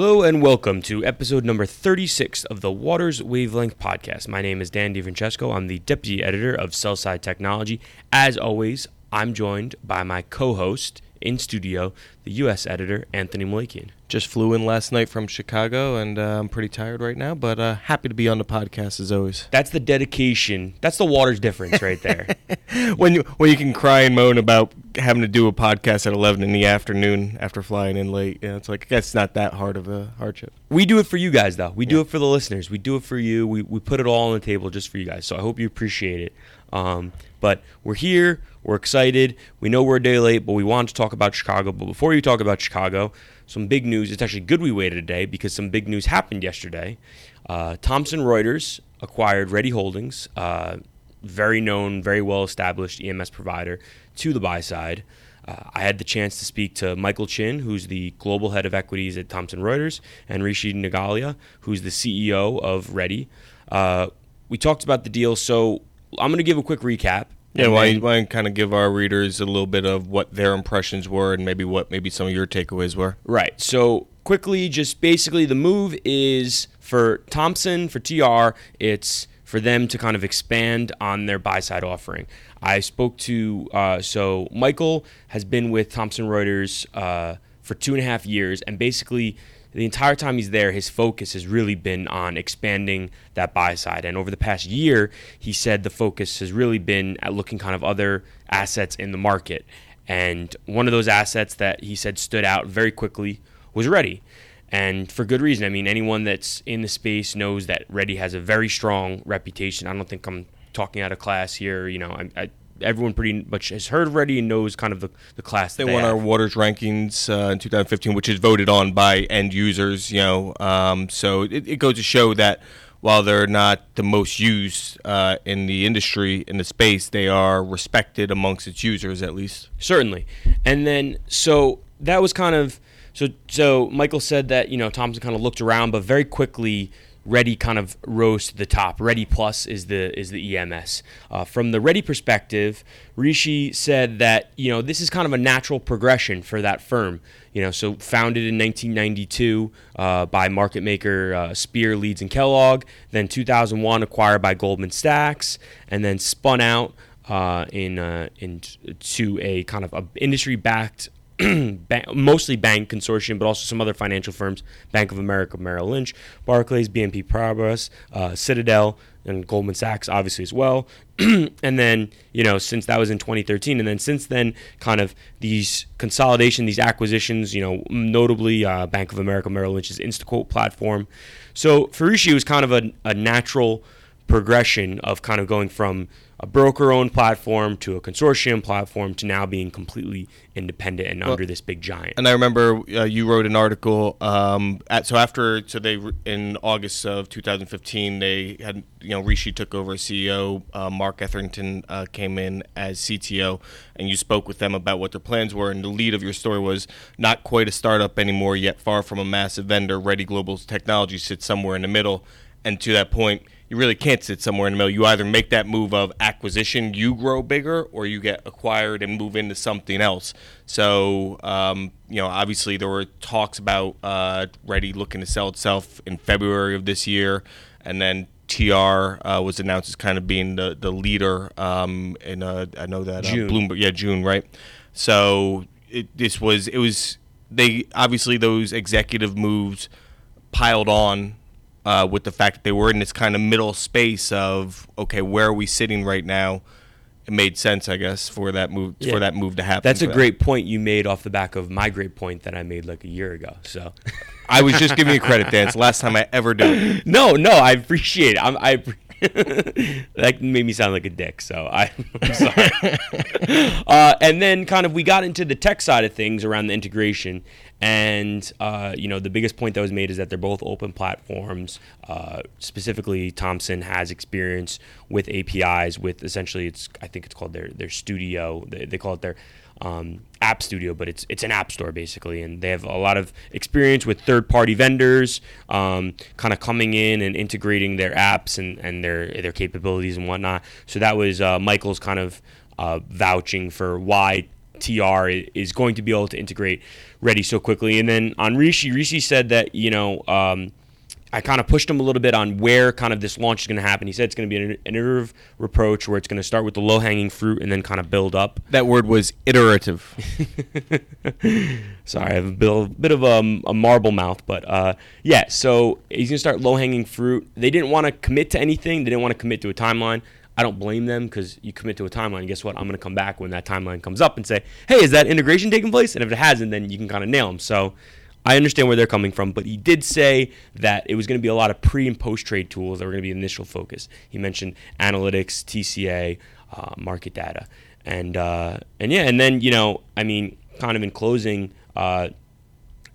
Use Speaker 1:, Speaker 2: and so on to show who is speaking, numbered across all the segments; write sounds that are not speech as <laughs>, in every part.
Speaker 1: Hello and welcome to episode number 36 of the Waters Wavelength podcast. My name is Dan DiFrancesco. I'm the deputy editor of Sell-Side Technology. As always, I'm joined by my co host in studio, the U.S. editor, Anthony Malakian.
Speaker 2: Just flew in last night from Chicago, and uh, I'm pretty tired right now, but uh, happy to be on the podcast as always.
Speaker 1: That's the dedication. That's the Waters difference right there. <laughs>
Speaker 2: when you when you can cry and moan about having to do a podcast at 11 in the afternoon after flying in late, you know, it's like that's not that hard of a hardship.
Speaker 1: We do it for you guys, though. We do it for the listeners. We do it for you. We, we put it all on the table just for you guys. So I hope you appreciate it. Um, but we're here. We're excited. We know we're a day late, but we want to talk about Chicago. But before you talk about Chicago, some big news. It's actually good we waited a day because some big news happened yesterday. Uh, Thomson Reuters acquired Redi Holdings, uh, very known, very well established EMS provider, to the buy side. Uh, I had the chance to speak to Michael Chin, who's the global head of equities at Thomson Reuters, and Rishi Nagalia, who's the CEO of Redi. Uh, we talked about the deal, so I'm going to give a quick recap.
Speaker 2: Yeah,
Speaker 1: and
Speaker 2: why,
Speaker 1: then-
Speaker 2: why kind of give our readers a little bit of what their impressions were and maybe what maybe some of your takeaways were.
Speaker 1: Right. So quickly, just basically, the move is for Thomson for TR. It's for them to kind of expand on their buy side offering. I spoke to uh, so Michael has been with Thomson Reuters uh, for two and a half years, and basically. The entire time he's there, his focus has really been on expanding that buy side. And over the past year, he said the focus has really been at looking kind of other assets in the market. And one of those assets that he said stood out very quickly was Redi. And for good reason. I mean, anyone that's in the space knows that Redi has a very strong reputation. I don't think I'm talking out of class here. You know, I, I, everyone pretty much has heard already and knows kind of the, the class
Speaker 2: They
Speaker 1: that
Speaker 2: won
Speaker 1: have.
Speaker 2: our Waters rankings uh, in 2015, which is voted on by end users. You know, um, so it, it goes to show that while they're not the most used uh, in the industry in the space, they are respected amongst its users at least.
Speaker 1: Certainly. And then so that was kind of so so Michael said that, you know, Thomson kind of looked around, but very quickly Redi kind of rose to the top. REDIPlus is the is the EMS. Uh, from the Redi perspective, Rishi said that you know this is kind of a natural progression for that firm. You know, so founded in 1992 uh, by market maker uh, Spear, Leeds, and Kellogg. Then 2001 acquired by Goldman Sachs, and then spun out uh, in uh, into a kind of a industry backed. <clears throat> mostly bank consortium, but also some other financial firms: Bank of America, Merrill Lynch, Barclays, BNP Paribas, uh, Citadel, and Goldman Sachs, obviously as well. <clears throat> and then you know, since that was in 2013, and then since then, kind of these consolidation, these acquisitions. You know, notably uh, Bank of America, Merrill Lynch's Instaquote platform. So it was kind of a, a natural progression of kind of going from a broker-owned platform to a consortium platform to now being completely independent and under this big giant.
Speaker 2: And I remember uh, you wrote an article. Um, at, so after, so they in August of 2015, they had you know Rishi took over as CEO. Uh, Mark Etherington uh, came in as CTO, and you spoke with them about what their plans were. And the lead of your story was not quite a startup anymore, yet far from a massive vendor. Redi Global's Technology sits somewhere in the middle, and to that point. You really can't sit somewhere in the middle. You either make that move of acquisition, you grow bigger, or you get acquired and move into something else. So, um, you know, obviously there were talks about uh, Redi looking to sell itself in February of this year, and then TR uh, was announced as kind of being the the leader. Um, in uh, I know that uh,
Speaker 1: June.
Speaker 2: Bloomberg, yeah, June, right? So it, this was it was they obviously those executive moves piled on uh, with the fact that they were in this kind of middle space of okay, where are we sitting right now? It made sense, I guess, for that move
Speaker 1: Yeah.
Speaker 2: for that move to happen.
Speaker 1: That's a great point you made off the back of my great point that I made like a year ago. So, <laughs>
Speaker 2: I was just giving you credit, Dan. It's the last time I ever do it. <laughs>
Speaker 1: no, no, I appreciate it. I'm, I <laughs> that made me sound like a dick. So I, I'm sorry. uh, and then kind of we got into the tech side of things around the integration, and uh, you know the biggest point that was made is that they're both open platforms. Uh, specifically, Thomson has experience with APIs. With essentially, it's I think it's called their their studio. They, they call it their um, app studio, but it's it's an app store basically, and they have a lot of experience with third party vendors, um, kind of coming in and integrating their apps and, and their their capabilities and whatnot. So that was uh, Michael's kind of uh, vouching for why TR is going to be able to integrate Redi so quickly. And then on Rishi, Rishi said that you know. Um, I kind of pushed him a little bit on where kind of this launch is going to happen. He said it's going to be an iterative approach where it's going to start with the low hanging fruit and then kind of build up.
Speaker 2: That word was iterative. <laughs>
Speaker 1: Sorry, I have a bit, bit of a, a, marble mouth, but uh, yeah. So he's going to start low hanging fruit. They didn't want to commit to anything. They didn't want to commit to a timeline. I don't blame them because you commit to a timeline. Guess what? I'm going to come back when that timeline comes up and say, "Hey, is that integration taking place?" And if it hasn't, then you can kind of nail them. So I understand where they're coming from, but he did say that it was going to be a lot of pre and post trade tools that were going to be initial focus. He mentioned analytics, TCA, uh, market data, and uh, and yeah, and then you know, I mean, kind of in closing, uh,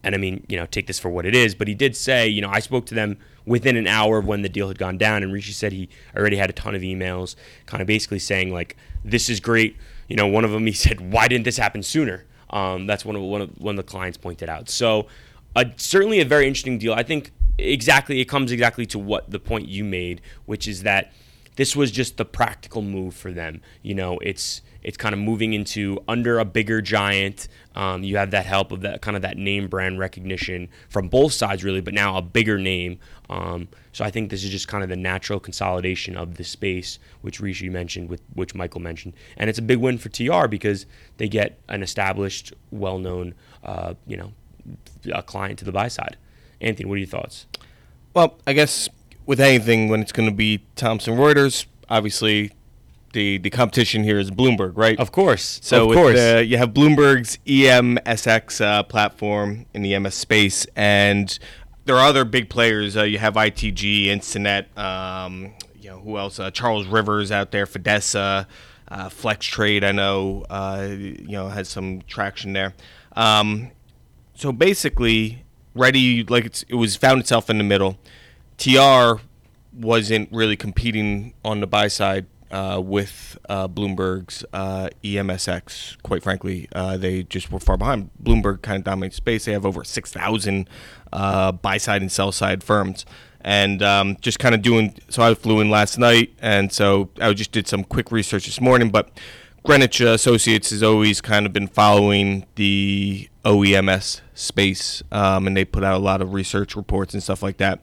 Speaker 1: and I mean, you know, take this for what it is, but he did say, you know, I spoke to them within an hour of when the deal had gone down, and Rishi said he already had a ton of emails, kind of basically saying like, this is great. You know, one of them he <laughs> said, why didn't this happen sooner? Um, that's one of one of one of the clients pointed out. So, certainly a very interesting deal. I think exactly it comes exactly to what the point you made, which is that this was just the practical move for them. You know, it's it's kind of moving into under a bigger giant. Um, you have that help of that kind of that name brand recognition from both sides, really, but now a bigger name. Um, so I think this is just kind of the natural consolidation of the space, which Rishi mentioned, with which Michael mentioned, and it's a big win for TR because they get an established, well-known, uh, you know, client to the buy side. Anthony, what are your thoughts?
Speaker 2: Well, I guess with anything, when it's going to be Thomson Reuters, obviously the the competition here is Bloomberg, right?
Speaker 1: Of course.
Speaker 2: So
Speaker 1: of course.
Speaker 2: The, you have Bloomberg's EMSX uh, platform in the MS space, and there are other big players. Uh, you have ITG, Instinet, um, you know who else? Uh, Charles River's out there, Fidessa, uh, FlexTrade. I know uh, you know has some traction there. Um, so basically, Redi like it was found itself in the middle. TR wasn't really competing on the buy side uh, with uh, Bloomberg's uh, EMSX. Quite frankly, uh, they just were far behind. Bloomberg kind of dominates space. They have over 6,000 uh, buy side and sell side firms. And um, just kind of doing, so I flew in last night, and so I just did some quick research this morning. But Greenwich Associates has always kind of been following the OEMS space, um, and they put out a lot of research reports and stuff like that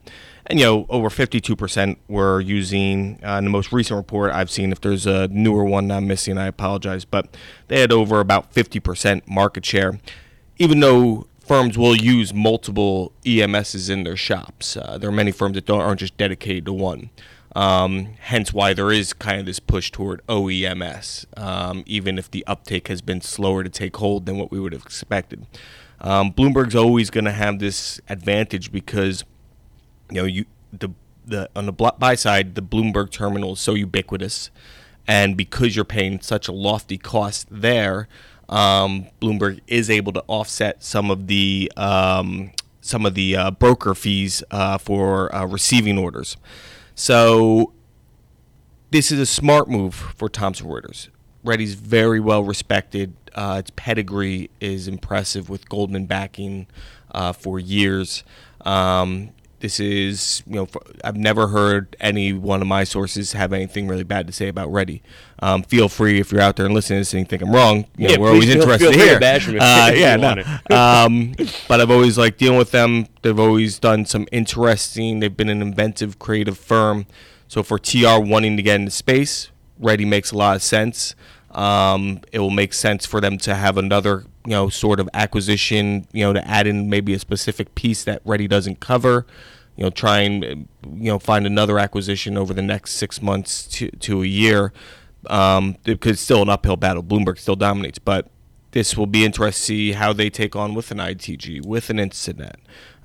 Speaker 2: and you know over 52% were using uh, in the most recent report i've seen if there's a newer one i'm missing i apologize but they had over about 50% market share even though firms will use multiple ems's in their shops uh, there are many firms that aren't just dedicated to one um, hence why there is kind of this push toward OEMS, um, even if the uptake has been slower to take hold than what we would have expected. Um, Bloomberg's always going to have this advantage because you know, you the the on the buy side, the Bloomberg terminal is so ubiquitous, and because you're paying such a lofty cost there, um, Bloomberg is able to offset some of the um, some of the uh, broker fees uh, for uh, receiving orders. So this is a smart move for Thomson Reuters. Redi's very well respected. Uh, its pedigree is impressive with Goldman backing uh, for years. Um, this is, you know, I've never heard any one of my sources have anything really bad to say about Redi. Um, feel free if you're out there and listening to this and you think I'm wrong. You know,
Speaker 1: yeah,
Speaker 2: we're always
Speaker 1: feel,
Speaker 2: interested
Speaker 1: feel
Speaker 2: to hear.
Speaker 1: To
Speaker 2: uh, yeah, no. <laughs> um, but I've always liked dealing with them. They've always done some interesting. They've been an inventive, creative firm. So for TR wanting to get into space, Redi makes a lot of sense. Um, it will make sense for them to have another, you know, sort of acquisition, you know, to add in maybe a specific piece that Redi doesn't cover. You know, try and you know find another acquisition over the next six months to to a year, um, because it's still an uphill battle. Bloomberg still dominates, but this will be interesting to see how they take on with an ITG, with an Instinet.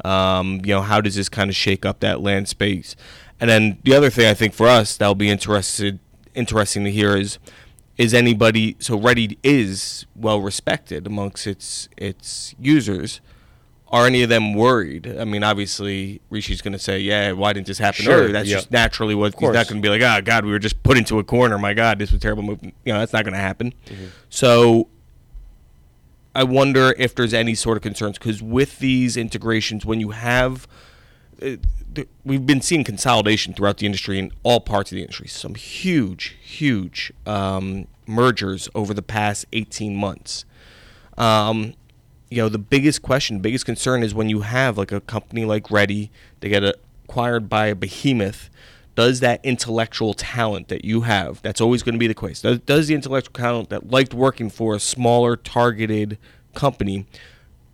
Speaker 2: Um, you know, how does this kind of shake up that land space? And then the other thing I think for us that'll be interested interesting to hear is is anybody so Redi is well respected amongst its its users. Are any of them worried? I mean, obviously, Rishi's going to say, "Yeah, why didn't this happen
Speaker 1: Sure,
Speaker 2: earlier?" That's
Speaker 1: yep.
Speaker 2: just naturally what he's not going to be like. "Oh God, we were just put into a corner. My God, this was a terrible move." You know, that's not going to happen. So, I wonder if there's any sort of concerns because with these integrations, when you have uh, we've been seeing consolidation throughout the industry in all parts of the industry. Some huge, huge um, mergers over the past 18 months. Um, you know, the biggest question, biggest concern is when you have like a company like Redi, they get acquired by a behemoth. Does that intellectual talent that you have, that's always going to be the case, does, does the intellectual talent that liked working for a smaller targeted company,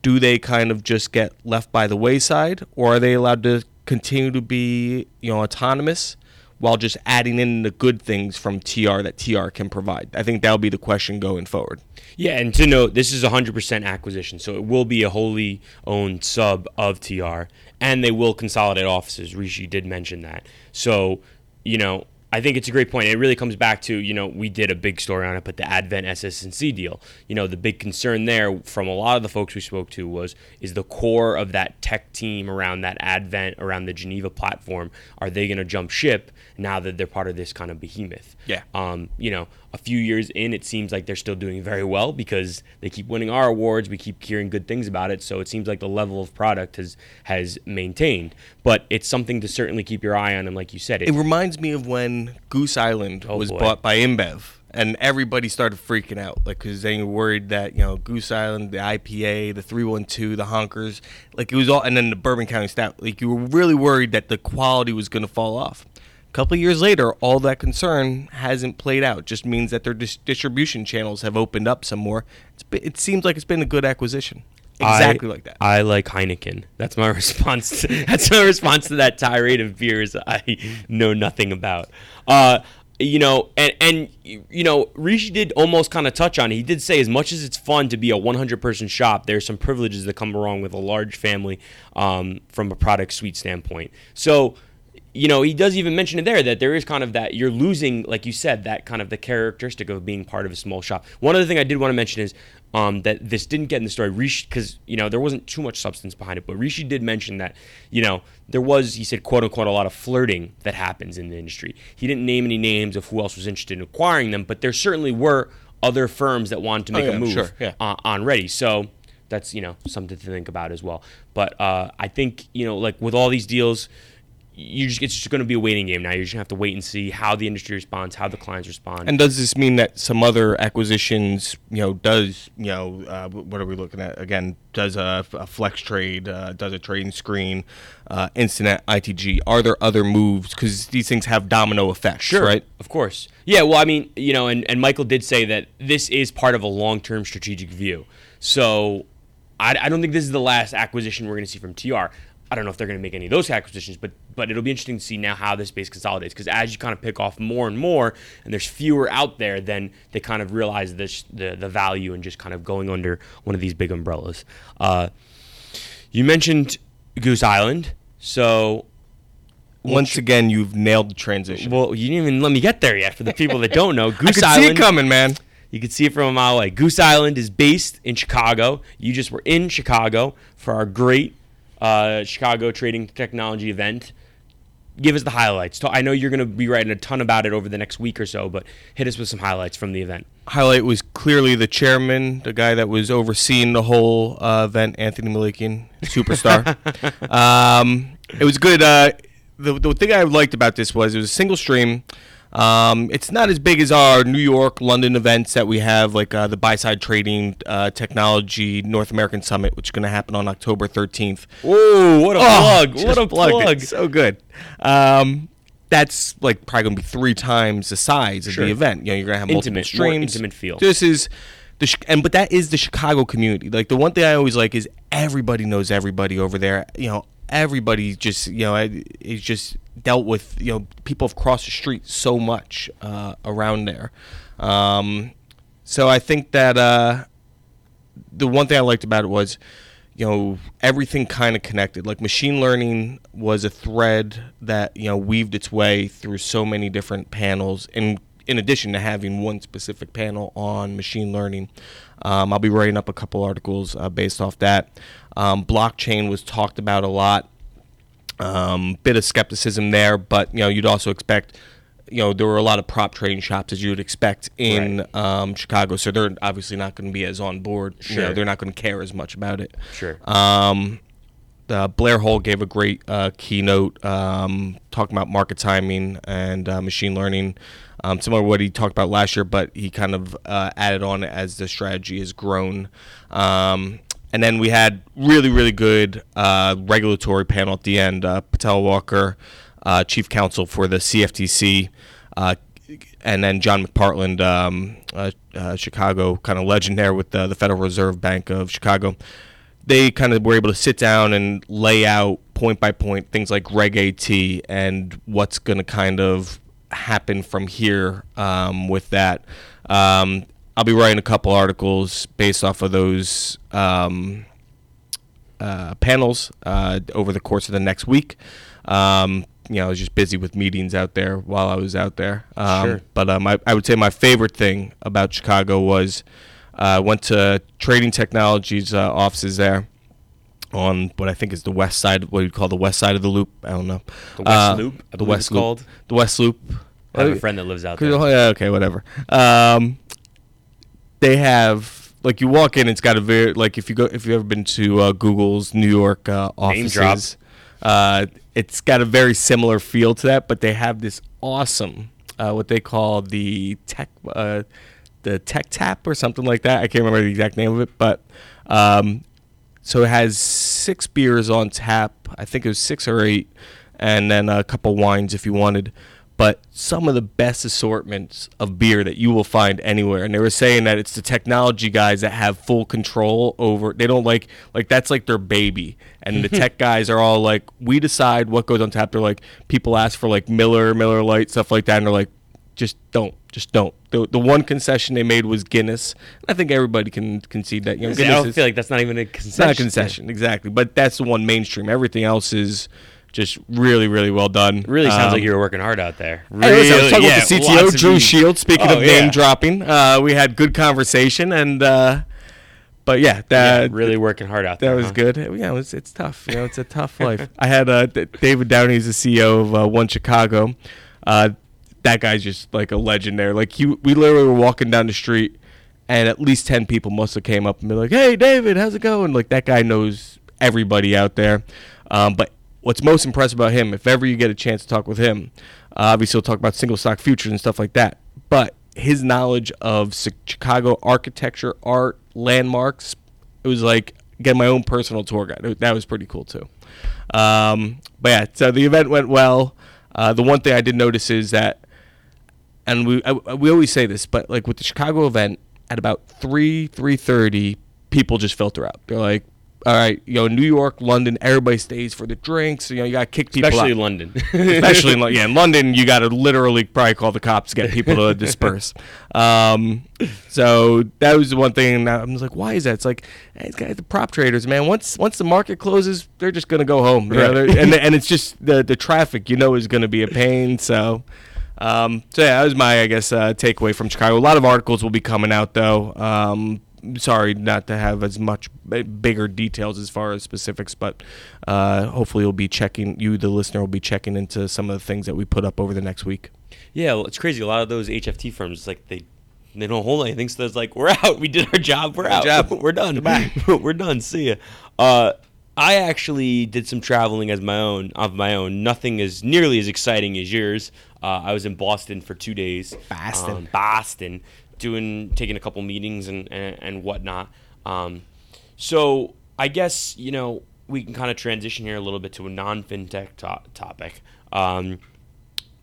Speaker 2: do they kind of just get left by the wayside, or are they allowed to continue to be, you know, autonomous? while just adding in the good things from TR that TR can provide? I think that'll be the question going forward.
Speaker 1: Yeah, and to note, this is a 100% acquisition, so it will be a wholly owned sub of TR, and they will consolidate offices. Rishi did mention that. So, you know, I think it's a great point. It really comes back to, you know, we did a big story on it, but the Advent SS&C deal. You know, the big concern there from a lot of the folks we spoke to was is the core of that tech team around that Advent, around the Geneva platform, are they going to jump ship now that they're part of this kind of behemoth?
Speaker 2: Yeah.
Speaker 1: Um, you know, a few years in, it seems like they're still doing very well because they keep winning our awards. We keep hearing good things about it. So it seems like the level of product has has maintained. But it's something to certainly keep your eye on. And like you said,
Speaker 2: it, it reminds me of when Goose Island
Speaker 1: Oh,
Speaker 2: was
Speaker 1: boy.
Speaker 2: bought by InBev. And everybody started freaking out, like, because they were worried that you know Goose Island, the IPA, the three one two, the Honkers, like it was all, and then the Bourbon County Stout. Like you were really worried that the quality was going to fall off. A couple years later, all that concern hasn't played out. Just means that their dis- distribution channels have opened up some more. It's been, it seems like it's been a good acquisition. Exactly
Speaker 1: I,
Speaker 2: like that.
Speaker 1: I like Heineken. That's my <laughs> response. To, that's my response to that tirade of beers I know nothing about. Uh, you know, and and you know, Rishi did almost kind of touch on it. He did say as much as it's fun to be a 100 person shop, there's some privileges that come along with a large family um, from a product suite standpoint. So you know, he does even mention it there that there is kind of that you're losing, like you said, that kind of the characteristic of being part of a small shop. One other thing I did want to mention is um, that this didn't get in the story, Rishi, because you know there wasn't too much substance behind it, but Rishi did mention that you know there was, he said, quote unquote, a lot of flirting that happens in the industry. He didn't name any names of who else was interested in acquiring them, but there certainly were other firms that wanted to
Speaker 2: Oh,
Speaker 1: make
Speaker 2: yeah,
Speaker 1: a move
Speaker 2: sure, yeah.
Speaker 1: on, on Redi. So that's you know something to think about as well. But uh, I think you know like with all these deals, you just it's just going to be a waiting game now. You're just going to have to wait and see how the industry responds, how the clients respond.
Speaker 2: And does this mean that some other acquisitions, you know, does you know, uh, what are we looking at again? Does a, a FlexTrade, uh, does a TradingScreen, uh, Instinet, ITG? Are there other moves? Because these things have domino effects,
Speaker 1: Sure,
Speaker 2: right?
Speaker 1: Of course. Yeah, well, I mean, you know, and, and Michael did say that this is part of a long term strategic view. So I, I don't think this is the last acquisition we're going to see from TR. I don't know if they're going to make any of those acquisitions, but but it'll be interesting to see now how this space consolidates because as you kind of pick off more and more, and there's fewer out there, then they kind of realize this, the the value and just kind of going under one of these big umbrellas. Uh, you mentioned Goose Island, so
Speaker 2: Once again, you've nailed the transition.
Speaker 1: well, you didn't even let me get there yet. For the people that don't know, <laughs> Goose Island.
Speaker 2: I could see it coming, man.
Speaker 1: You can see it from a mile away. Goose Island is based in Chicago. You just were in Chicago for our great uh, Chicago Trading Technology event. Give us the highlights. I know you're going to be writing a ton about it over the next week or so, but hit us with some highlights from the event.
Speaker 2: Highlight was clearly the chairman, the guy that was overseeing the whole uh, event, Anthony Malakian, superstar. <laughs> um, it was good. Uh, the, the thing I liked about this was it was a single stream. Um, it's not as big as our New York, London events that we have, like uh, the Buy Side Trading uh, Technology North American Summit, which is going to happen on October 13th.
Speaker 1: Whoa, what a
Speaker 2: Oh,
Speaker 1: plug. What a
Speaker 2: it.
Speaker 1: plug.
Speaker 2: So good. Um, that's like probably gonna be three times the size of
Speaker 1: Sure.
Speaker 2: the event. You know, you're gonna have multiple
Speaker 1: Intimate, more
Speaker 2: streams,
Speaker 1: intimate feel.
Speaker 2: This is the and but that is the Chicago community. Like the one thing I always like is everybody knows everybody over there. You know, everybody just you know is just dealt with you know people have crossed the street so much uh, around there. Um, so I think that uh, the one thing I liked about it was, you know, everything kind of connected. Like machine learning was a thread that you know weaved its way through so many different panels. In in addition to having one specific panel on machine learning, um, I'll be writing up a couple articles uh, based off that. Um, blockchain was talked about a lot. Um, bit of skepticism there, but you know you'd also expect. You know there were a lot of prop trading shops as you would expect in
Speaker 1: Right.
Speaker 2: um, Chicago, so they're obviously not going to be as on board. You know,
Speaker 1: Sure.
Speaker 2: they're not going to care as much about it.
Speaker 1: Sure.
Speaker 2: Um, uh, Blair Hull gave a great uh, keynote um, talking about market timing and uh, machine learning. Um, similar to what he talked about last year, but he kind of uh, added on as the strategy has grown. Um, and then we had really, really good uh, regulatory panel at the end. Uh, Petal Walker, uh, chief counsel for the CFTC, uh, and then John McPartland, um, Chicago kind of legend there with the, the Federal Reserve Bank of Chicago they kind of were able to sit down and lay out point by point things like Reg AT and what's going to kind of happen from here um, with that. Um, I'll be writing a couple articles based off of those um, uh, panels uh, over the course of the next week. Um, you know, I was just busy with meetings out there while I was out there. Um,
Speaker 1: Sure.
Speaker 2: But um, I, I would say my favorite thing about Chicago was I uh, went to Trading Technologies uh, offices there on what I think is the west side, what you'd call the west side of the loop. I don't know.
Speaker 1: The West
Speaker 2: Uh,
Speaker 1: Loop,
Speaker 2: the West Loop.
Speaker 1: called.
Speaker 2: The West Loop.
Speaker 1: I have a friend that lives out there.
Speaker 2: oh, yeah, okay, whatever. Um, they have like you walk in, it's got a very like if you go if you've ever been to uh, Google's New York uh, offices, uh, it's got a very similar feel to that, but they have this awesome uh, what they call the tech uh, the tech tap or something like that. I can't remember the exact name of it, but um, so it has six beers on tap. I think it was six or eight, and then a couple wines if you wanted. But some of the best assortments of beer that you will find anywhere. And they were saying that it's the technology guys that have full control over. They don't like like that's like their baby. And the <laughs> tech guys are all like, we decide what goes on tap. They're like, people ask for like Miller, Miller Lite, stuff like that, and they're like, just don't, just don't. The, the one concession they made was Guinness. I think everybody can concede that. You know,
Speaker 1: I don't
Speaker 2: is-
Speaker 1: feel like that's not even a concession.
Speaker 2: not a concession, exactly. But that's the one mainstream. Everything else is just really, really well done.
Speaker 1: Really sounds
Speaker 2: Um,
Speaker 1: like you were working hard out there.
Speaker 2: Hey, listen, I was talking
Speaker 1: yeah,
Speaker 2: with the CTO, Drew. Shields. Speaking
Speaker 1: Oh,
Speaker 2: of name
Speaker 1: yeah.
Speaker 2: dropping, uh, we had good conversation, and uh, but yeah,
Speaker 1: Yeah,
Speaker 2: that
Speaker 1: really working hard out there.
Speaker 2: that
Speaker 1: there.
Speaker 2: was
Speaker 1: huh?
Speaker 2: good. Yeah, it was, it's tough. You know, it's a tough life. I had uh, David Downey, is the CEO of uh, OneChicago. That guy's just like a legend there. Like he, we literally were walking down the street, and at least ten people must have came up and be like, "Hey, David, how's it going?" Like that guy knows everybody out there. Um, but what's most impressive about him, if ever you get a chance to talk with him, uh, obviously he'll talk about single stock futures and stuff like that. But his knowledge of Chicago architecture, art, landmarks, it was like getting my own personal tour guide. That was pretty cool too. Um, but yeah, so the event went well. Uh, the one thing I did notice is that, and we I, we always say this, but like with the Chicago event, at about three three thirty, people just filter out. They're like, all right, you know, New York, London, everybody stays for the drinks. You know, you got to kick people
Speaker 1: Especially
Speaker 2: out.
Speaker 1: London. <laughs> <laughs>
Speaker 2: Especially in London. Yeah, in London, you got to literally probably call the cops to get people to <laughs> disperse. Um, so that was the one thing. And I was like, why is that? It's like, hey, it's got the prop traders, man. Once once the market closes, they're just gonna go home. You know,
Speaker 1: Right.
Speaker 2: and and it's just the the traffic, you know, is gonna be a pain. So. Um, so yeah, that was my, I guess, uh, takeaway from Chicago. A lot of articles will be coming out, though. Um, sorry not to have as much b- bigger details as far as specifics, but uh, hopefully you'll be checking. You, the listener, will be checking into some of the things that we put up over the next week.
Speaker 1: yeah, well, it's crazy. A lot of those HFT firms, it's like they they don't hold anything. So it's like we're <laughs> out. We did our job. We're out.
Speaker 2: job. <laughs>
Speaker 1: we're done. <laughs> we're done. See ya. Uh, I actually did some traveling as my own of my own. Nothing as nearly as exciting as yours. Uh, I was in Boston for two days.
Speaker 2: Boston.
Speaker 1: Um, Boston, doing taking a couple meetings and and, and whatnot. Um, so I guess you know we can kind of transition here a little bit to a non-fintech to- topic. Um,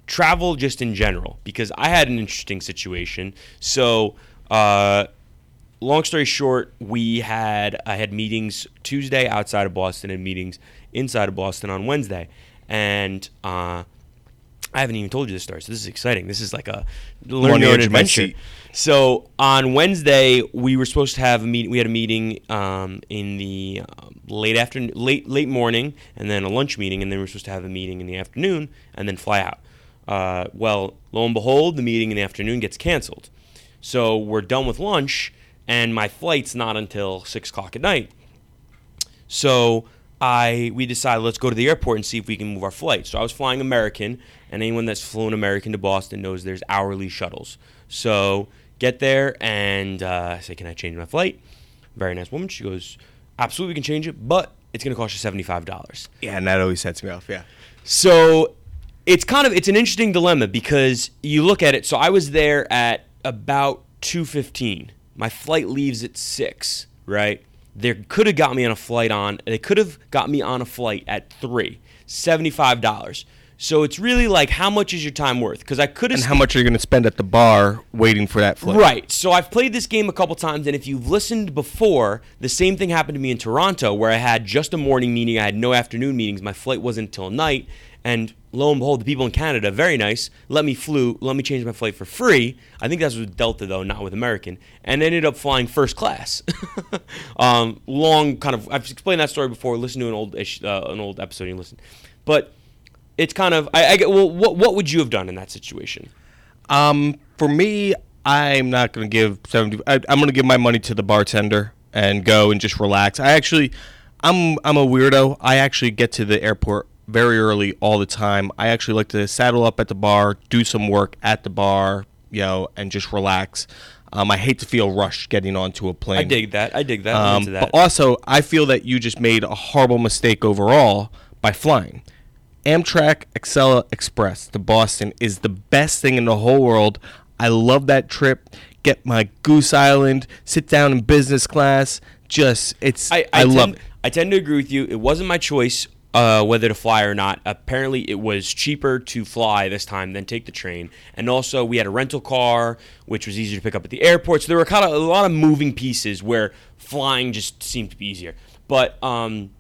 Speaker 1: travel just in general because I had an interesting situation. So, uh, long story short, we had I had meetings Tuesday outside of Boston and meetings inside of Boston on Wednesday, and uh, I haven't even told you this story, so this is exciting. This is like a learn
Speaker 2: on the
Speaker 1: your own
Speaker 2: edge of my
Speaker 1: adventure. So on Wednesday, we were supposed to have a meeting. We had a meeting um, in the um, late afternoon, late late morning, and then a lunch meeting, and then we were supposed to have a meeting in the afternoon, and then fly out. Uh, well, lo and behold, the meeting in the afternoon gets canceled. So we're done with lunch, and my flight's not until six o'clock at night. So I we decided let's go to the airport and see if we can move our flight. So I was flying American, and anyone that's flown American to Boston knows there's hourly shuttles. So get there and uh, I say, "Can I change my flight?" Very nice woman. She goes, "Absolutely, we can change it, but it's going to cost you seventy five dollars."
Speaker 2: Yeah, and that always sets me off. Yeah.
Speaker 1: So it's kind of it's an interesting dilemma because you look at it. So I was there at about two fifteen. My flight leaves at six. Right. They could have got me on a flight on. They could have got me on a flight at three. Seventy five dollars. So it's really like how much is your time worth? Because I could have.
Speaker 2: And how much are you going to spend at the bar waiting for that flight?
Speaker 1: Right. So I've played this game a couple times, and if you've listened before, the same thing happened to me in Toronto, where I had just a morning meeting. I had no afternoon meetings. My flight wasn't until night, and lo and behold, the people in Canada, very nice, let me flew, let me change my flight for free. I think that's with Delta though, not with American, and ended up flying first class. <laughs> um, long kind of. I've explained that story before. Listen to an old uh, an old episode. You listen, but it's kind of I, I get well what what would you have done in that situation
Speaker 2: um for me i'm not going to give 70 I, i'm going to give my money to the bartender and go and just relax i actually i'm i'm a weirdo i actually get to the airport very early all the time i actually like to saddle up at the bar do some work at the bar you know and just relax um, I hate to feel rushed getting onto a plane. I
Speaker 1: dig that. I dig that. Um, that.
Speaker 2: But also, I feel that you just made a horrible mistake overall by flying. Amtrak Acela Express to Boston is the best thing in the whole world. I love that trip. Get my Goose Island, sit down in business class. Just it's I, I, I love it.
Speaker 1: I tend to agree with you. It wasn't my choice uh, whether to fly or not. Apparently, it was cheaper to fly this time than take the train. And also, we had a rental car, which was easier to pick up at the airport. So there were kind of a lot of moving pieces where flying just seemed to be easier. But um,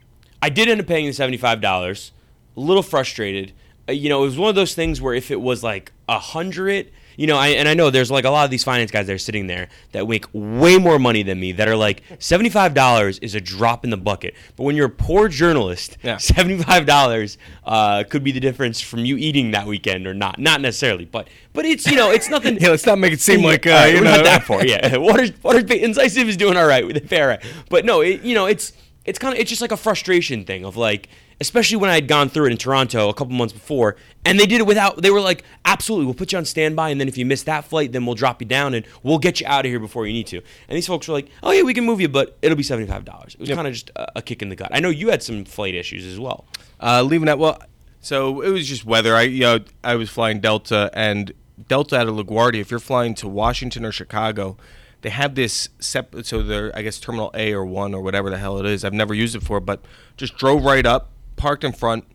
Speaker 1: I did end up paying the seventy-five dollars a little frustrated. Uh, you know, it was one of those things where if it was like a hundred, you know, I, and I know there's like a lot of these finance guys that are sitting there that make way more money than me that are like $75 is a drop in the bucket. But when you're a poor journalist, yeah. <laughs> $75 uh, could be the difference from you eating that weekend or not. Not necessarily, but but it's, you know, it's nothing. <laughs>
Speaker 2: yeah, let's not make it seem <laughs> like, uh, you know.
Speaker 1: not that far, yeah. Water, Water, Incisive is doing all right with it, fair. But no, it, you know, it's, it's kind of, it's just like a frustration thing of like, especially when I had gone through it in Toronto a couple months before, and they did it without. They were like, "Absolutely, we'll put you on standby, and then if you miss that flight, then we'll drop you down and we'll get you out of here before you need to." And these folks were like, "Oh yeah, we can move you, but it'll be seventy five dollars." It was yep. kind of just a, a, kick in the gut. I know you had some flight issues as well.
Speaker 2: Uh, leaving that well, so it was just weather. I you know I was flying Delta and Delta out of LaGuardia. If you're flying to Washington or Chicago they have this separate so they're i guess terminal a or one or whatever the hell it is i've never used it for but just drove right up parked in front.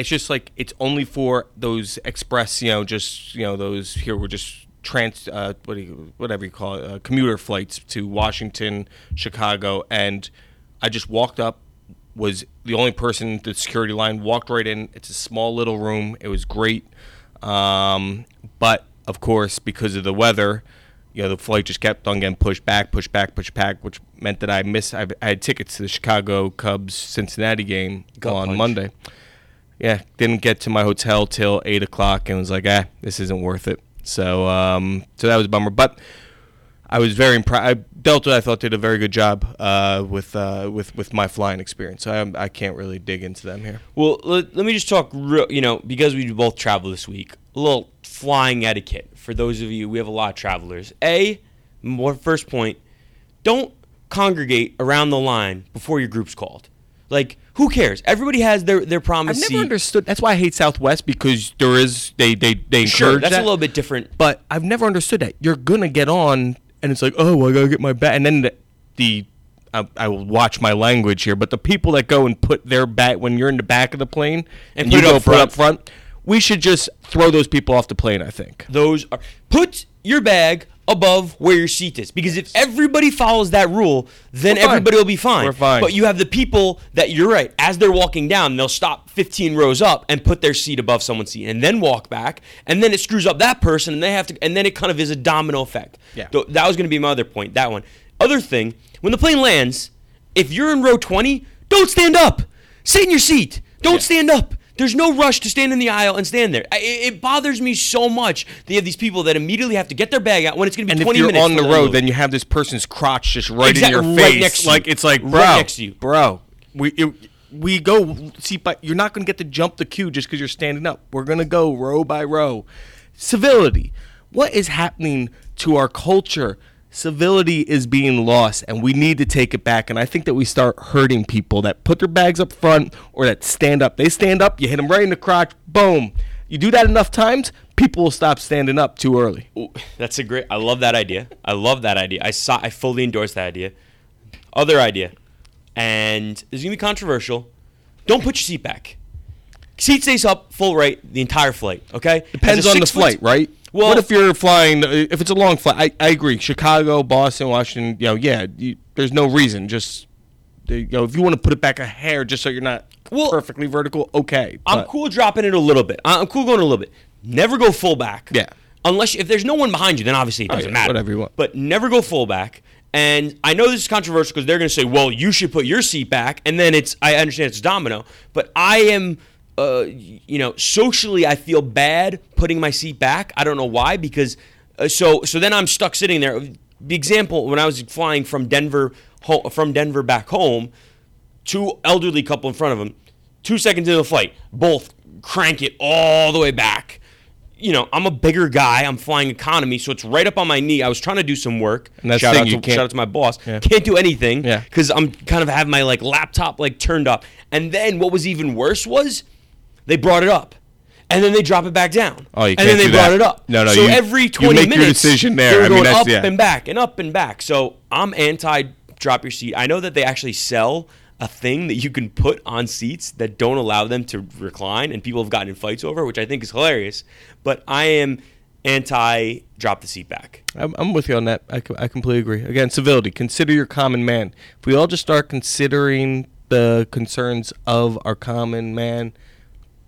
Speaker 2: It's just like it's only for those express, you know, just you know those here we're just trans uh, what do you, whatever you call it uh, commuter flights to Washington, Chicago, and I just walked up. Was the only person at the security line walked right in. It's a small little room. It was great, um, but of course because of the weather, you know, the flight just kept on getting pushed back, pushed back, pushed back, which meant that I missed. I, I had tickets to the Chicago Cubs Cincinnati game Gut on punch. Monday. Yeah, didn't get to my hotel till eight o'clock, and was like, ah, this isn't worth it. So, um, so that was a bummer. But I was very impressed. Delta, I thought, did a very good job uh, with uh, with with my flying experience. So I, I can't really dig into them here.
Speaker 1: Well, let, let me just talk. Real, you know, because we both travel this week, a little flying etiquette for those of you. We have a lot of travelers. A, more first point, don't congregate around the line before your group's called. Like, who cares? Everybody has their their promise.
Speaker 2: I've never
Speaker 1: seat.
Speaker 2: understood. That's why I hate Southwest because there is they they they encourage
Speaker 1: sure, that's
Speaker 2: that.
Speaker 1: a little bit different.
Speaker 2: But I've never understood that. You're gonna get on, and it's like, oh, I gotta get my bag, and then the, the I, I, will watch my language here, but the people that go and put their bag when you're in the back of the plane and, and you go put up front, we should just throw those people off the plane. I think
Speaker 1: those are put your bag above where your seat is. Because if everybody follows that rule, then everybody will be fine.
Speaker 2: We're fine.
Speaker 1: But you have the people that you're right, as they're walking down, they'll stop 15 rows up and put their seat above someone's seat and then walk back. And then it screws up that person and they have to and then it kind of is a domino effect.
Speaker 2: Yeah.
Speaker 1: So that was gonna be my other point, that one. Other thing, when the plane lands, if you're in row 20, don't stand up. Sit in your seat. Don't yeah. stand up. There's no rush to stand in the aisle and stand there. It, it bothers me so much. They have these people that immediately have to get their bag out when it's going to be
Speaker 2: and
Speaker 1: 20 minutes.
Speaker 2: And if you're on the road, then you have this person's crotch just right exactly, in your face.
Speaker 1: Right next
Speaker 2: like it's like, bro,
Speaker 1: right next to you.
Speaker 2: bro. We it, we go seat by. You're not going to get to jump the queue just because you're standing up. We're going to go row by row. Civility. What is happening to our culture? Civility is being lost and we need to take it back and i think that we start hurting people that put their bags up front or that stand up they stand up you hit them right in the crotch boom You do that enough times, people will stop standing up too early.
Speaker 1: Ooh, that's a great. I love that idea. I love that idea. I saw. I fully endorse that idea. Other idea, and this is gonna be controversial. Don't put your seat back. Seat stays up full rate the entire flight. Okay.
Speaker 2: Depends on the flight, right?
Speaker 1: Well-
Speaker 2: what if you're flying? uh, If it's a long flight, I, I agree. Chicago, Boston, Washington. You know, yeah. You, there's no reason. Just you know, if you want to put it back a hair, just so you're not
Speaker 1: Well-
Speaker 2: perfectly vertical, okay.
Speaker 1: I'm cool dropping it a little bit. I'm cool going a little bit. Never go full back.
Speaker 2: Yeah.
Speaker 1: Unless if there's no one behind you, then obviously it
Speaker 2: Oh,
Speaker 1: doesn't
Speaker 2: yeah,
Speaker 1: matter.
Speaker 2: whatever you want.
Speaker 1: But never go full back. And I know this is controversial because they're going to say, "Well, you should put your seat back," and then it's. I understand it's domino, but I am. Uh, you know, socially, I feel bad putting my seat back. I don't know why, because uh, so so then I'm stuck sitting there. The example when I was flying from Denver ho- from Denver back home, two elderly couple in front of him. Two seconds into the flight, both crank it all the way back. You know, I'm a bigger guy. I'm flying economy, so it's right up on my knee. I was trying to do some work.
Speaker 2: And that's
Speaker 1: shout
Speaker 2: the
Speaker 1: out
Speaker 2: thing,
Speaker 1: to
Speaker 2: you can't-
Speaker 1: shout out to my boss.
Speaker 2: Yeah.
Speaker 1: Can't do anything.
Speaker 2: Yeah.
Speaker 1: Because I'm kind of have my like laptop like turned up. And then what was even worse was they brought it up. And then they drop it back down.
Speaker 2: Oh, you
Speaker 1: and
Speaker 2: can't
Speaker 1: then they
Speaker 2: do
Speaker 1: brought
Speaker 2: that.
Speaker 1: it up.
Speaker 2: No, no,
Speaker 1: So
Speaker 2: you-
Speaker 1: every
Speaker 2: you
Speaker 1: 20
Speaker 2: make your
Speaker 1: minutes,
Speaker 2: decision there.
Speaker 1: they were
Speaker 2: I mean,
Speaker 1: going
Speaker 2: that's-
Speaker 1: up
Speaker 2: yeah.
Speaker 1: and back and up and back. So I'm anti drop your seat. I know that they actually sell a thing that you can put on seats that don't allow them to recline, and people have gotten in fights over, which I think is hilarious. But I am anti drop the seat back.
Speaker 2: I'm, I'm with you on that. I, co- I completely agree. Again, civility. Consider your common man. If we all just start considering the concerns of our common man,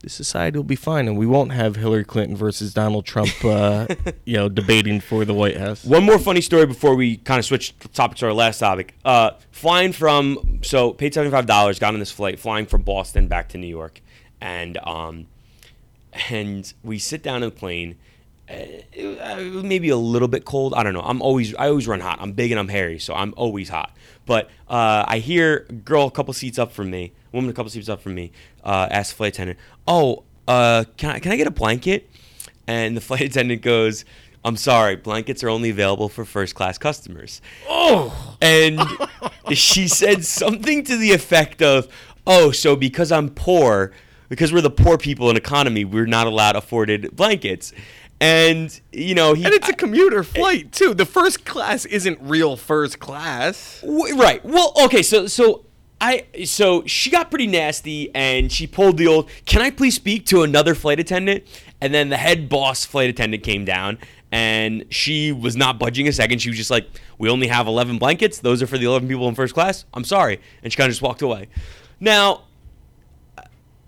Speaker 2: this society will be fine, and we won't have Hillary Clinton versus Donald Trump, uh, <laughs> you know, debating for the White House.
Speaker 1: One more funny story before we kind of switch topics to our last topic. Uh, flying from so paid seventy five dollars, got on this flight, flying from Boston back to New York, and um, and we sit down in the plane. Uh, it, uh, it was maybe a little bit cold. I don't know. I'm always I always run hot. I'm big and I'm hairy, so I'm always hot. But uh, I hear a girl a couple seats up from me, woman a couple seats up from me, uh, ask the flight attendant, "Oh, uh, can I can I get a blanket?" And the <laughs> flight attendant goes, "I'm sorry, blankets are only available for first class customers."
Speaker 2: Oh,
Speaker 1: And she said something to the effect of, "Oh, so because I'm poor, because we're the poor people in economy, we're not allowed afforded blankets." And you know, he
Speaker 2: and it's a commuter flight too. The first class isn't real first class.
Speaker 1: W- right. Well, okay. So so I so she got pretty nasty and she pulled the old. Can I please speak to another flight attendant? And then the head boss flight attendant came down and she was not budging a second. She was just like, "We only have eleven blankets. Those are for the eleven people in first class. I'm sorry." And she kind of just walked away. Now.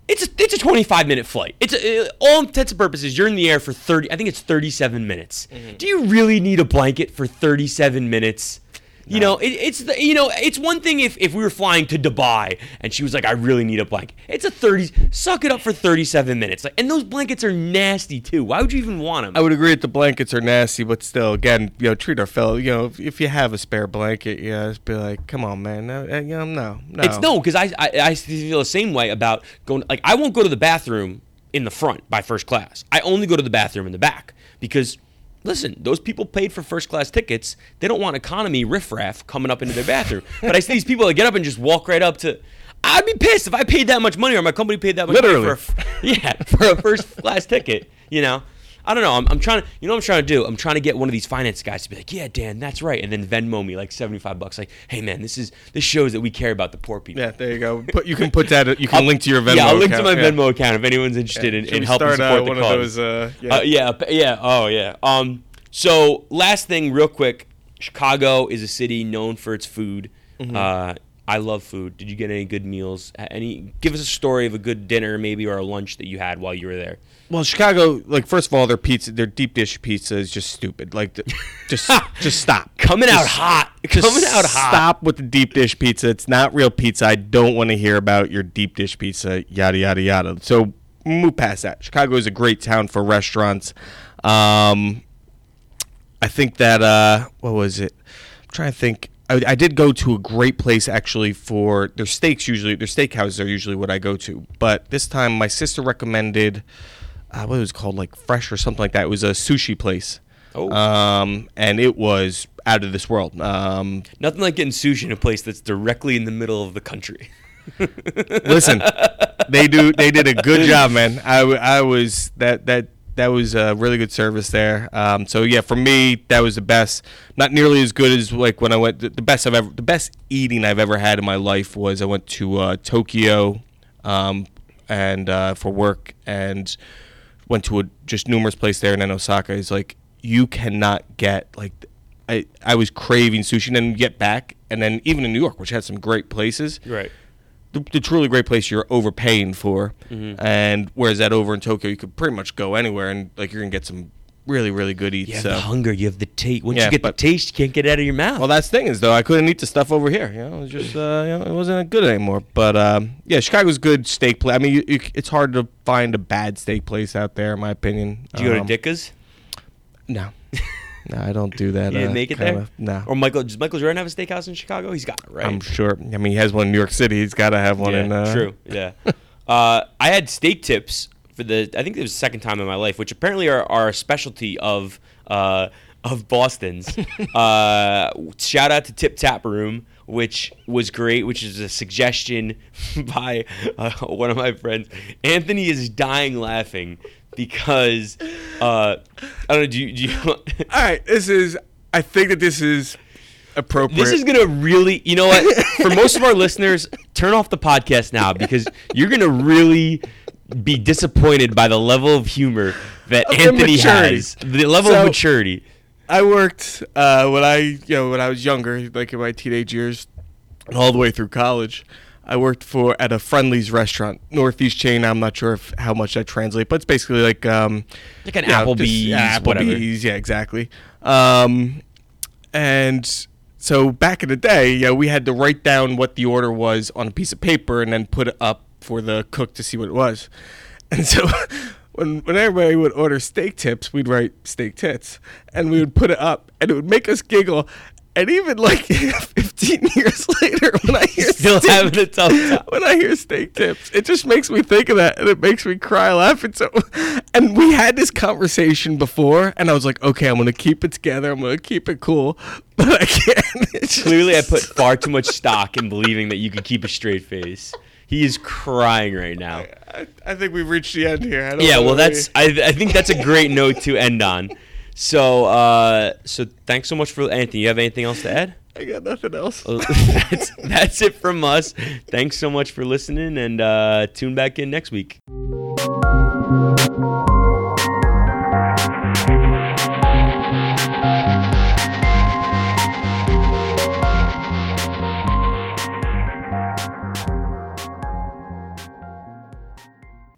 Speaker 1: It's a, it's a 25 minute flight. It's a, uh, all intents and purposes. You're in the air for 30. I think it's 37 minutes. Do you really need a blanket for 37 minutes? You know, it, it's the you know, it's one thing if, if we were flying to Dubai and she was like, I really need a blanket. It's a thirty. Suck it up for thirty seven minutes. Like, and those blankets are nasty too. Why would you even want them?
Speaker 2: I would agree that the blankets are nasty, but still, again, you know, treat our fellow. You know, if, if you have a spare blanket, yeah, just be like, come on, man, no, eh, you know, no, no.
Speaker 1: It's no, because I, I I feel the same way about going. Like, I won't go to the bathroom in the front by first class. I only go to the bathroom in the back because. Listen, those people paid for first class tickets. They don't want economy riffraff coming up into their bathroom. but I see these people that get up and just walk right up to. I'd be pissed if I paid that much money or my company paid that much
Speaker 2: Literally.
Speaker 1: money for a, <laughs> yeah for a first class ticket. You know, I don't know. I'm, I'm trying to. You know what I'm trying to do? I'm trying to get one of these finance guys to be like, yeah, Dan, that's right, and then Venmo me like 75 bucks. Like, hey man, this is this shows that we care about the poor people.
Speaker 2: Yeah, there you go. Put, you can put that. You can link to your Venmo.
Speaker 1: Yeah, I'll link to my
Speaker 2: yeah.
Speaker 1: Venmo account if anyone's interested in, in helping
Speaker 2: start,
Speaker 1: support
Speaker 2: uh,
Speaker 1: the
Speaker 2: one
Speaker 1: cause.
Speaker 2: of those? Uh, yeah.
Speaker 1: Uh, yeah, yeah, oh yeah. Um, so last thing, real quick, Chicago is a city known for its food.
Speaker 2: Mm-hmm.
Speaker 1: I love food. Did you get any good meals? Any? Give us a story of a good dinner, maybe, or a lunch that you had while you were there.
Speaker 2: Well, Chicago, like first of all, their pizza, their deep dish pizza is just stupid. Like, the, <laughs> just, just stop.
Speaker 1: Coming out hot. <laughs>
Speaker 2: Just
Speaker 1: Coming out hot.
Speaker 2: Stop with the deep dish pizza. It's not real pizza. I don't want to hear about your deep dish pizza. Yada yada yada. So move past that. Chicago is a great town for restaurants. Um, I think that uh, what was it? I'm trying to think. I, I did go to a great place actually for their steaks. Usually, their steakhouses are usually what I go to. But this time, my sister recommended uh, what it was called, like Fresh or something like that. It was a sushi place.
Speaker 1: Oh.
Speaker 2: Um, and it was out of this world. Um,
Speaker 1: Nothing like getting sushi in a place that's directly in the middle of the country. <laughs>
Speaker 2: Listen, they do. They did a good job, man. I, I was that that that was a really good service there. Um, so yeah, for me, that was the best. Not nearly as good as like when I went. The best I've ever, the best eating I've ever had in my life was I went to uh, Tokyo, um, and uh, for work, and went to a just numerous place there, and then Osaka is like you cannot get like. I, I was craving sushi, and then get back, and then even in New York, which had some great places,
Speaker 1: Right.
Speaker 2: The, the truly great place you're overpaying for,
Speaker 1: Mm-hmm.
Speaker 2: and whereas that over in Tokyo you could pretty much go anywhere and like you're gonna get some really really good eats.
Speaker 1: You have
Speaker 2: so.
Speaker 1: the hunger. You have the taste. Once
Speaker 2: Yeah,
Speaker 1: you get
Speaker 2: but-
Speaker 1: the taste, you can't get it out of your mouth.
Speaker 2: Well, that's the thing is though I couldn't eat the stuff over here. You know, it was just uh, you know, it wasn't good anymore. But um, yeah, Chicago's good steak place. I mean, you, you, it's hard to find a bad steak place out there, in my opinion.
Speaker 1: Do you go
Speaker 2: Um,
Speaker 1: to Ditka's?
Speaker 2: No, <laughs> no, I don't do that.
Speaker 1: You didn't
Speaker 2: uh,
Speaker 1: make it
Speaker 2: kinda-
Speaker 1: there?
Speaker 2: No,
Speaker 1: Or Michael? Does Michael Jordan have a steakhouse in Chicago? He's got it, right?
Speaker 2: I'm sure. I mean, he has one in New York City. He's got to have one
Speaker 1: yeah,
Speaker 2: in. Uh,
Speaker 1: true. Yeah. <laughs> uh, I had steak tips for the. I think it was the second time in my life, which apparently are, are a specialty of uh, of Boston's. <laughs> uh, shout out to Tip Tap Room, which was great. Which is a suggestion <laughs> by uh, one of my friends. Anthony is dying laughing because uh, I don't know. Do you? Do you <laughs>
Speaker 2: All right, this is. I think that this is appropriate.
Speaker 1: This is gonna really, you know what? <laughs> For most of our listeners, turn off the podcast now because you're gonna really be disappointed by the level of humor that
Speaker 2: Of
Speaker 1: Anthony has. The level
Speaker 2: So-
Speaker 1: of maturity.
Speaker 2: I worked uh, when I, you know, when I was younger, like in my teenage years, and all the way through college. I worked for at a Friendly's restaurant, Northeast chain. I'm not sure if how much that translates, but it's basically like um,
Speaker 1: Like an
Speaker 2: you know,
Speaker 1: Applebee's,
Speaker 2: just-. Applebee's, yeah, exactly. Um, and so back in the day, yeah, we had to write down what the order was on a piece of paper and then put it up for the cook to see what it was. <laughs> And so <laughs> when when everybody would order steak tips, we'd write steak tits, and we would put it up, and it would make us giggle. And even like <laughs> 15 years <laughs> later, when I hear
Speaker 1: Still
Speaker 2: steak,
Speaker 1: having a tough time. <laughs>
Speaker 2: when I hear steak tips, it just makes me think of that, and it makes me cry laughing. So, and we had this conversation before, and I was like, okay, I'm gonna keep it together. I'm gonna keep it cool, but I can't. It's
Speaker 1: Clearly, I put far too much stock in believing that you could keep a straight face. He is crying right now.
Speaker 2: I, I think we've reached the end here. I don't
Speaker 1: Yeah, well, that's. I, I think that's a great note to end on. So, uh, so thanks so much for Anthony. You have anything else to add?
Speaker 2: I got nothing else. <laughs>
Speaker 1: That's that's it from us. Thanks so much for listening, and uh, tune back in next week.